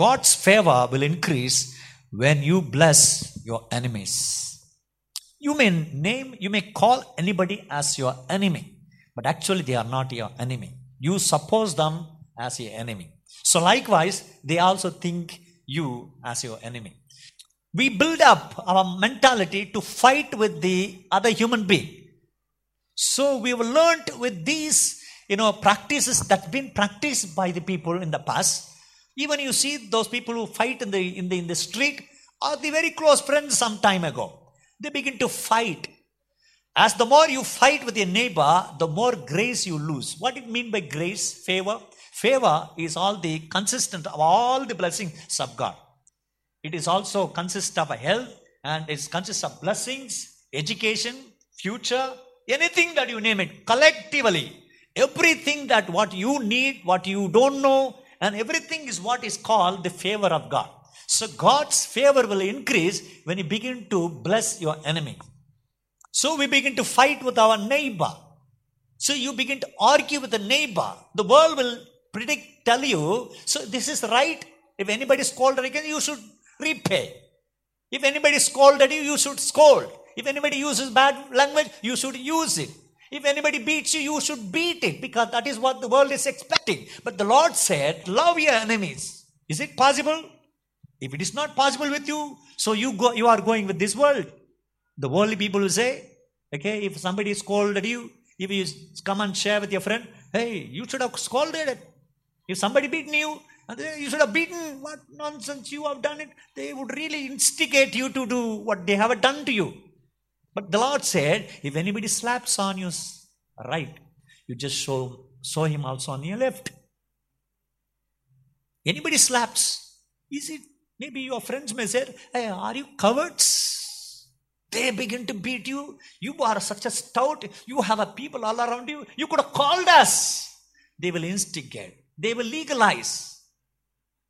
God's favor will increase when you bless your enemies. You may name, you may call anybody as your enemy, but actually they are not your enemy. You suppose them as your enemy. So likewise, they also think you as your enemy. We build up our mentality to fight with the other human being. So we have learned with these, you know, practices that been practiced by the people in the past. Even you see those people who fight in the in the in the street are the very close friends some time ago. They begin to fight. As the more you fight with your neighbor, the more grace you lose. What do you mean by grace? Favor. Favor is all the consistent of all the blessings of God. It is also consists of health and it consists of blessings, education, future, anything that you name it, collectively. Everything that what you need, what you don't know, and everything is what is called the favor of God. So God's favor will increase when you begin to bless your enemy. So we begin to fight with our neighbor. So you begin to argue with the neighbor. The world will predict, tell you, so this is right. If anybody scolded again, you should repay. If anybody scolded you, you should scold. If anybody uses bad language, you should use it. If anybody beats you, you should beat it because that is what the world is expecting. But the Lord said, Love your enemies. Is it possible? If it is not possible with you, so you go you are going with this world. The worldly people will say, okay, if somebody scolded you, if you come and share with your friend, hey, you should have scolded it. If somebody beaten you, you should have beaten. What nonsense you have done it. They would really instigate you to do what they have done to you. But the Lord said, if anybody slaps on your right, you just show, show him also on your left. Anybody slaps, is it? Maybe your friends may say, hey, are you cowards? They begin to beat you. You are such a stout. You have a people all around you. You could have called us. They will instigate. They will legalize.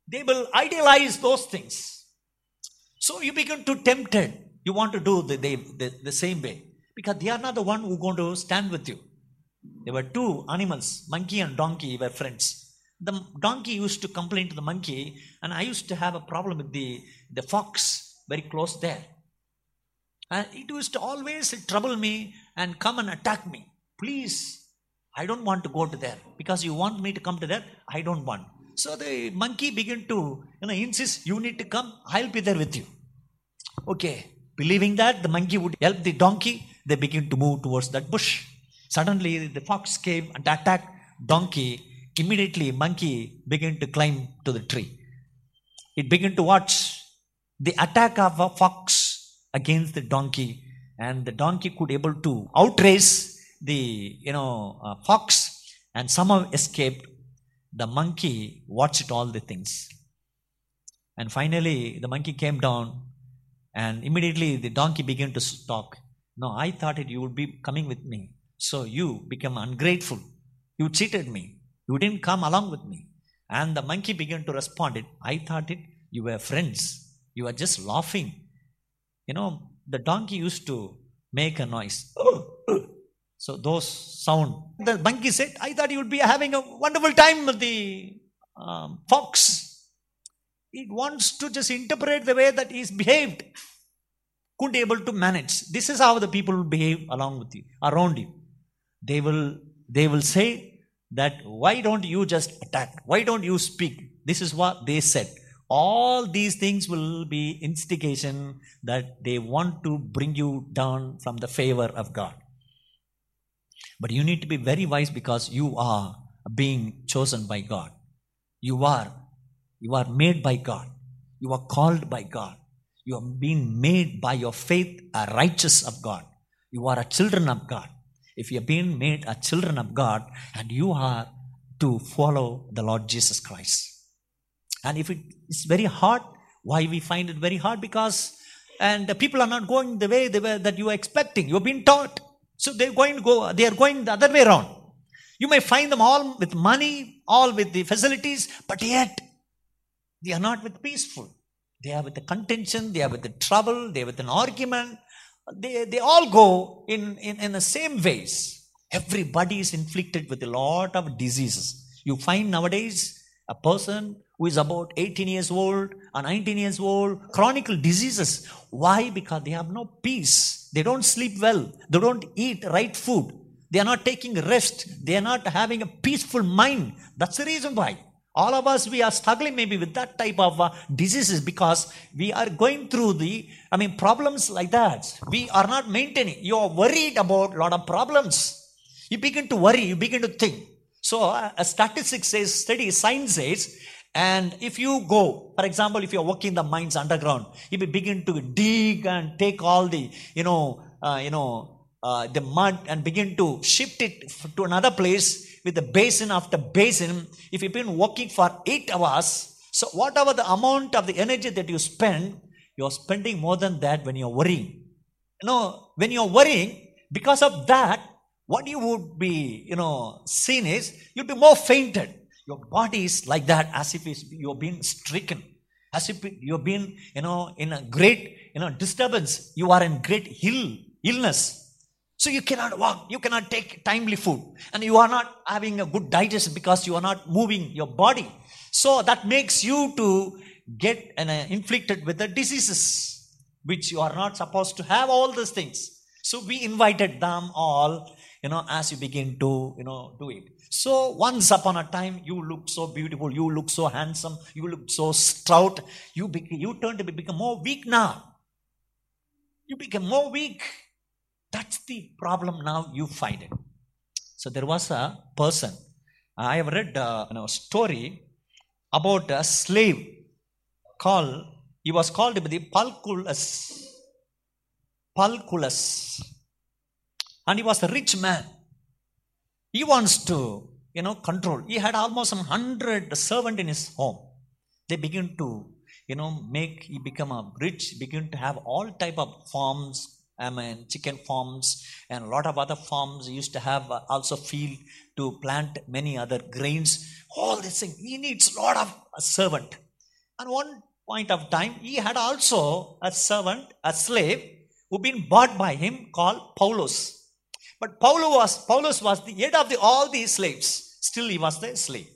They will idealize those things. So you begin to tempted. You want to do the, the, the, the same way. Because they are not the one who going to stand with you. There were two animals, monkey and donkey were friends. The donkey used to complain to the monkey, and I used to have a problem with the, the fox very close there. And it used to always trouble me and come and attack me. Please, I don't want to go to there because you want me to come to there. I don't want. So the monkey began to you know insist, you need to come. I'll be there with you. Okay, believing that the monkey would help the donkey, they begin to move towards that bush. Suddenly, the fox came and attacked donkey. Immediately, monkey began to climb to the tree. It began to watch the attack of a fox against the donkey, and the donkey could able to outrace the you know uh, fox and somehow escaped. The monkey watched all the things, and finally, the monkey came down and immediately the donkey began to talk. No, I thought it you would be coming with me. So you become ungrateful. You cheated me. You didn't come along with me. And the monkey began to respond it. I thought it you were friends. You were just laughing. You know, the donkey used to make a noise. So those sound. The monkey said, I thought you would be having a wonderful time with the um, fox. It wants to just interpret the way that he's behaved. Couldn't able to manage. This is how the people behave along with you, around you. They will they will say that why don't you just attack? Why don't you speak? This is what they said. All these things will be instigation that they want to bring you down from the favor of God. But you need to be very wise because you are being chosen by God. You are you are made by God. You are called by God. You are being made by your faith a righteous of God. You are a children of God. If you are being made a children of God and you are to follow the Lord Jesus Christ. And if it is very hard, why we find it very hard? Because and the people are not going the way they were that you are expecting. You have been taught. So they're going to go, they are going the other way around. You may find them all with money, all with the facilities, but yet they are not with peaceful. They are with the contention, they are with the trouble, they are with an argument. They, they all go in, in, in the same ways. Everybody is inflicted with a lot of diseases. You find nowadays A person who is about 18 years old or 19 years old, chronic diseases. Why? Because they have no peace. They don't sleep well. They don't eat right food. They are not taking rest. They are not having a peaceful mind. That's the reason why. All of us, we are struggling maybe with that type of uh, diseases because we are going through the, I mean, problems like that. We are not maintaining. You are worried about a lot of problems. You begin to worry. You begin to think. So, uh, a statistic says, study, science says, and if you go, for example, if you're working the mines underground, if you begin to dig and take all the, you know, uh, you know, uh, the mud and begin to shift it to another place, with the basin after basin, if you've been working for eight hours, so whatever the amount of the energy that you spend, you're spending more than that when you're worrying. You know, when you're worrying, because of that, what you would be, you know, seen is you'd be more fainted. Your body is like that, as if you're being stricken, as if you've been, you know, in a great, you know, disturbance. You are in great ill, illness. So you cannot walk, you cannot take timely food, and you are not having a good digestion because you are not moving your body. So that makes you to get uh, inflicted with the diseases which you are not supposed to have all these things. So we invited them all, you know, as you begin to, you know, do it. So once upon a time, you look so beautiful, you look so handsome, you look so stout, you, be, you turn to be, become more weak now. You become more weak. That's the problem now you find it. So there was a person. I have read a uh, you know, story about a slave called, he was called by the Palculus. Pulculus. And he was a rich man. He wants to, you know, control. He had almost hundred servant in his home. They begin to, you know, make, he become a rich, begin to have all type of farms, I mean, chicken farms and a lot of other farms used to have uh, also field to plant many other grains. All this thing, he needs lot of a servant. And one point of time, he had also a servant, a slave, who been bought by him called Paulus. But Paulus was, Paulus was the head of the, all these slaves. Still, he was the slave.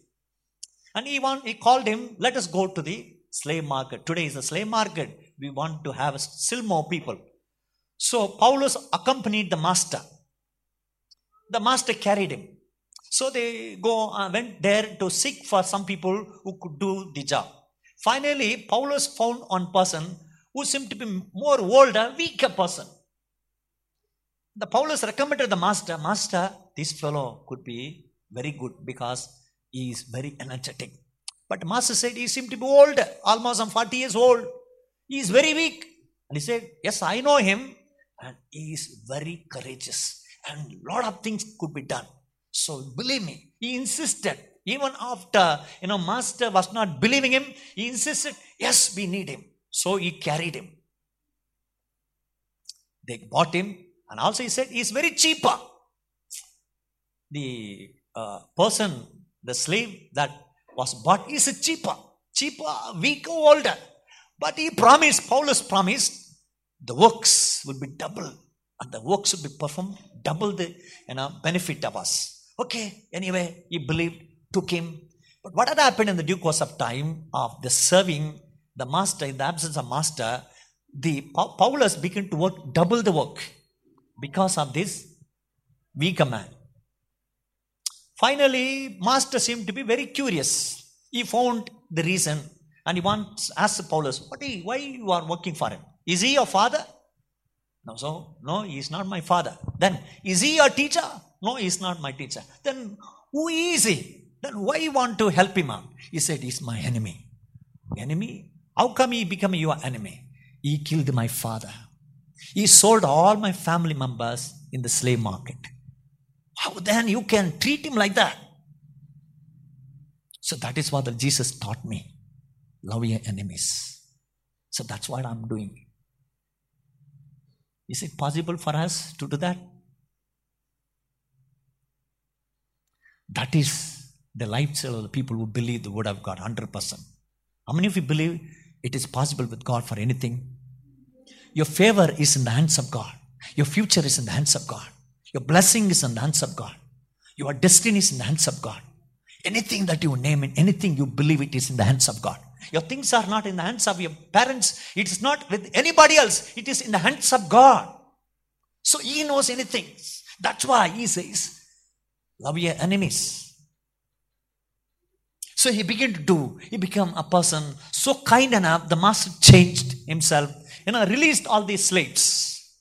And he, want, he called him, let us go to the slave market. Today is the slave market. We want to have still more people. So Paulus accompanied the master. The master carried him. So they go uh, went there to seek for some people who could do the job. Finally, Paulus found one person who seemed to be more older, weaker person. The Paulus recommended the master, Master, this fellow could be very good because he is very energetic. But master said he seemed to be old, almost some 40 years old. He is very weak. And he said, Yes, I know him and he is very courageous. And a lot of things could be done. So believe me he insisted. Even after you know master was not believing him he insisted yes we need him. So he carried him. They bought him. And also he said he's very cheaper. The uh, person the slave that was bought is cheaper. Cheaper weaker older. But he promised paulus promised the works will be double and the works will be performed double the you know, benefit of us. Okay, anyway, he believed, took him. But what had happened in the due course of time of the serving the master, in the absence of master, the Paulus began to work double the work because of this weaker man. Finally, master seemed to be very curious. He found the reason and he wants asked Paulus, what you, why you are working for him? Is he your father? No, so no, he is not my father. Then is he your teacher? No, he is not my teacher. Then who is he? Then why you want to help him out? He said, He's my enemy. Enemy? How come he become your enemy? He killed my father. He sold all my family members in the slave market. How then you can treat him like that? So that is what Jesus taught me. Love your enemies. So that's what I'm doing. Is it possible for us to do that? That is the lifestyle of the people who believe the word of God 100%. How many of you believe it is possible with God for anything? Your favor is in the hands of God. Your future is in the hands of God. Your blessing is in the hands of God. Your destiny is in the hands of God. Anything that you name it, anything you believe it is in the hands of God. Your things are not in the hands of your parents. It is not with anybody else. It is in the hands of God. So He knows anything. That's why He says, love your enemies. So he began to do, he became a person so kind enough, the master changed himself, you know, released all these slaves.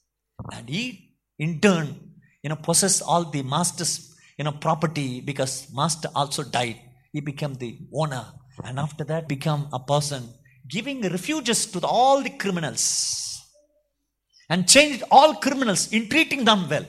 And he, in turn, you know, possessed all the master's, you know, property because master also died. He became the owner. And after that, become a person giving refuges to the, all the criminals. And changed all criminals in treating them well.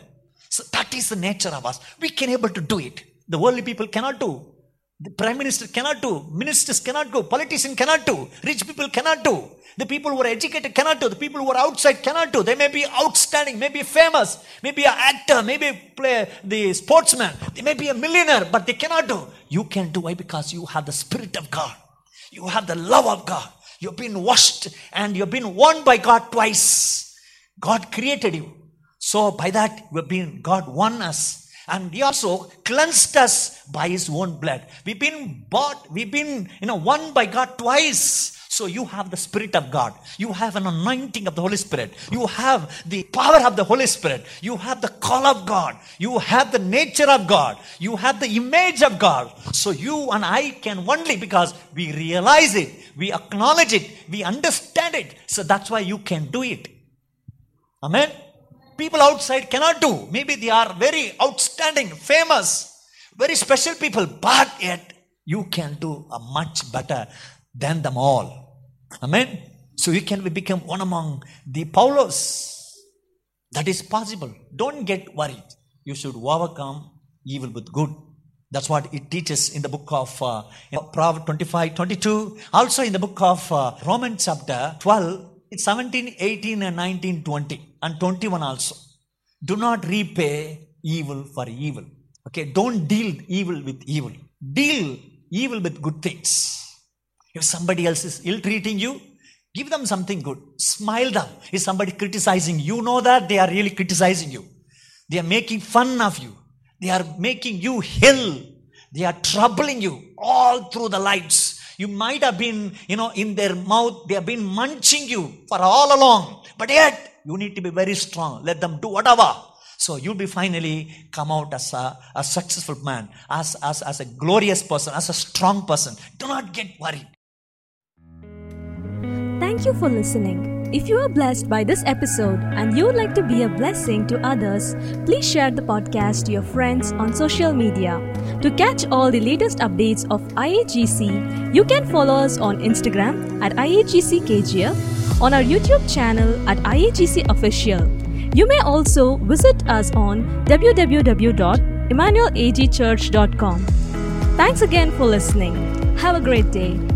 So that is the nature of us. We can able to do it. The worldly people cannot do. The prime minister cannot do, ministers cannot do, politicians cannot do, rich people cannot do, the people who are educated cannot do, the people who are outside cannot do. They may be outstanding, may be famous, may be an actor, may maybe play the sportsman, they may be a millionaire, but they cannot do. You can do why? Because you have the Spirit of God, you have the love of God, you've been washed and you've been won by God twice. God created you. So by that, we've been, God won us and he also cleansed us by his own blood. We've been bought, we've been, you know, won by God twice. So you have the Spirit of God. You have an anointing of the Holy Spirit. You have the power of the Holy Spirit. You have the call of God. You have the nature of God. You have the image of God. So you and I can only because we realize it, we acknowledge it, we understand it. So that's why you can do it. Amen people outside cannot do. Maybe they are very outstanding, famous, very special people, but yet you can do a much better than them all. Amen. So you can become one among the Paulus. That is possible. Don't get worried. You should overcome evil with good. That's what it teaches in the book of uh, Proverbs 25, 22. Also in the book of uh, Romans chapter 12, it's 17, 18, and 19, 20, and 21 also. Do not repay evil for evil. Okay, don't deal evil with evil. Deal evil with good things. If somebody else is ill treating you, give them something good. Smile them. If somebody criticizing you, know that they are really criticizing you. They are making fun of you. They are making you hell. They are troubling you all through the lives. You might have been, you know, in their mouth, they have been munching you for all along. But yet, you need to be very strong. Let them do whatever. So you'll be finally come out as a, a successful man, as, as, as a glorious person, as a strong person. Do not get worried. Thank you for listening. If you are blessed by this episode and you would like to be a blessing to others, please share the podcast to your friends on social media. To catch all the latest updates of IAGC, you can follow us on Instagram at IAGCKGF, on our YouTube channel at IAGC Official. You may also visit us on www.emmanuelagchurch.com. Thanks again for listening. Have a great day.